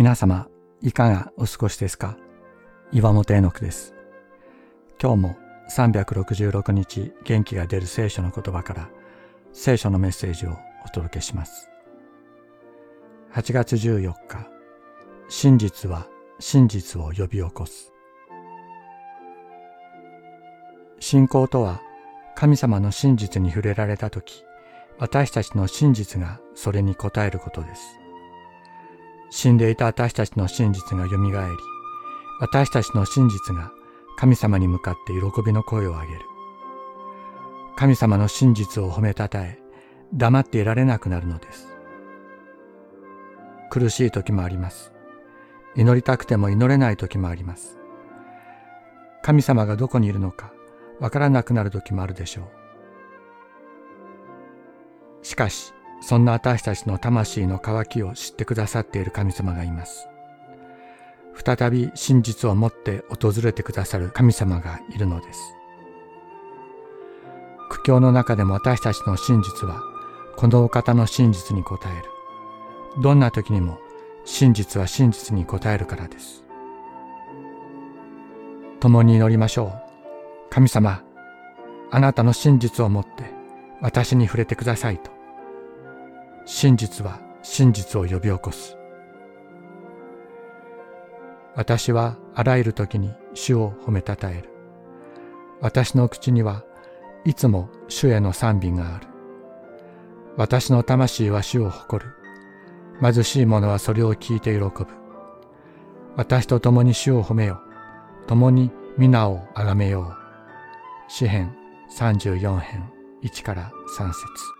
皆様、いかがお過ごしですか？岩本絵の句です。今日も366日元気が出る聖書の言葉から聖書のメッセージをお届けします。8月14日、真実は真実を呼び起こす。信仰とは神様の真実に触れられたとき、私たちの真実がそれに応えることです。死んでいた私たちの真実が蘇り、私たちの真実が神様に向かって喜びの声を上げる。神様の真実を褒めたたえ、黙っていられなくなるのです。苦しい時もあります。祈りたくても祈れない時もあります。神様がどこにいるのかわからなくなる時もあるでしょう。しかし、そんな私たちの魂の渇きを知ってくださっている神様がいます。再び真実を持って訪れてくださる神様がいるのです。苦境の中でも私たちの真実はこのお方の真実に応える。どんな時にも真実は真実に応えるからです。共に祈りましょう。神様、あなたの真実をもって私に触れてくださいと。真実は真実を呼び起こす。私はあらゆる時に主を褒めたたえる。私の口にはいつも主への賛美がある。私の魂は主を誇る。貧しい者はそれを聞いて喜ぶ。私と共に主を褒めよ。共に皆をあがめよう。詩編34編1から3節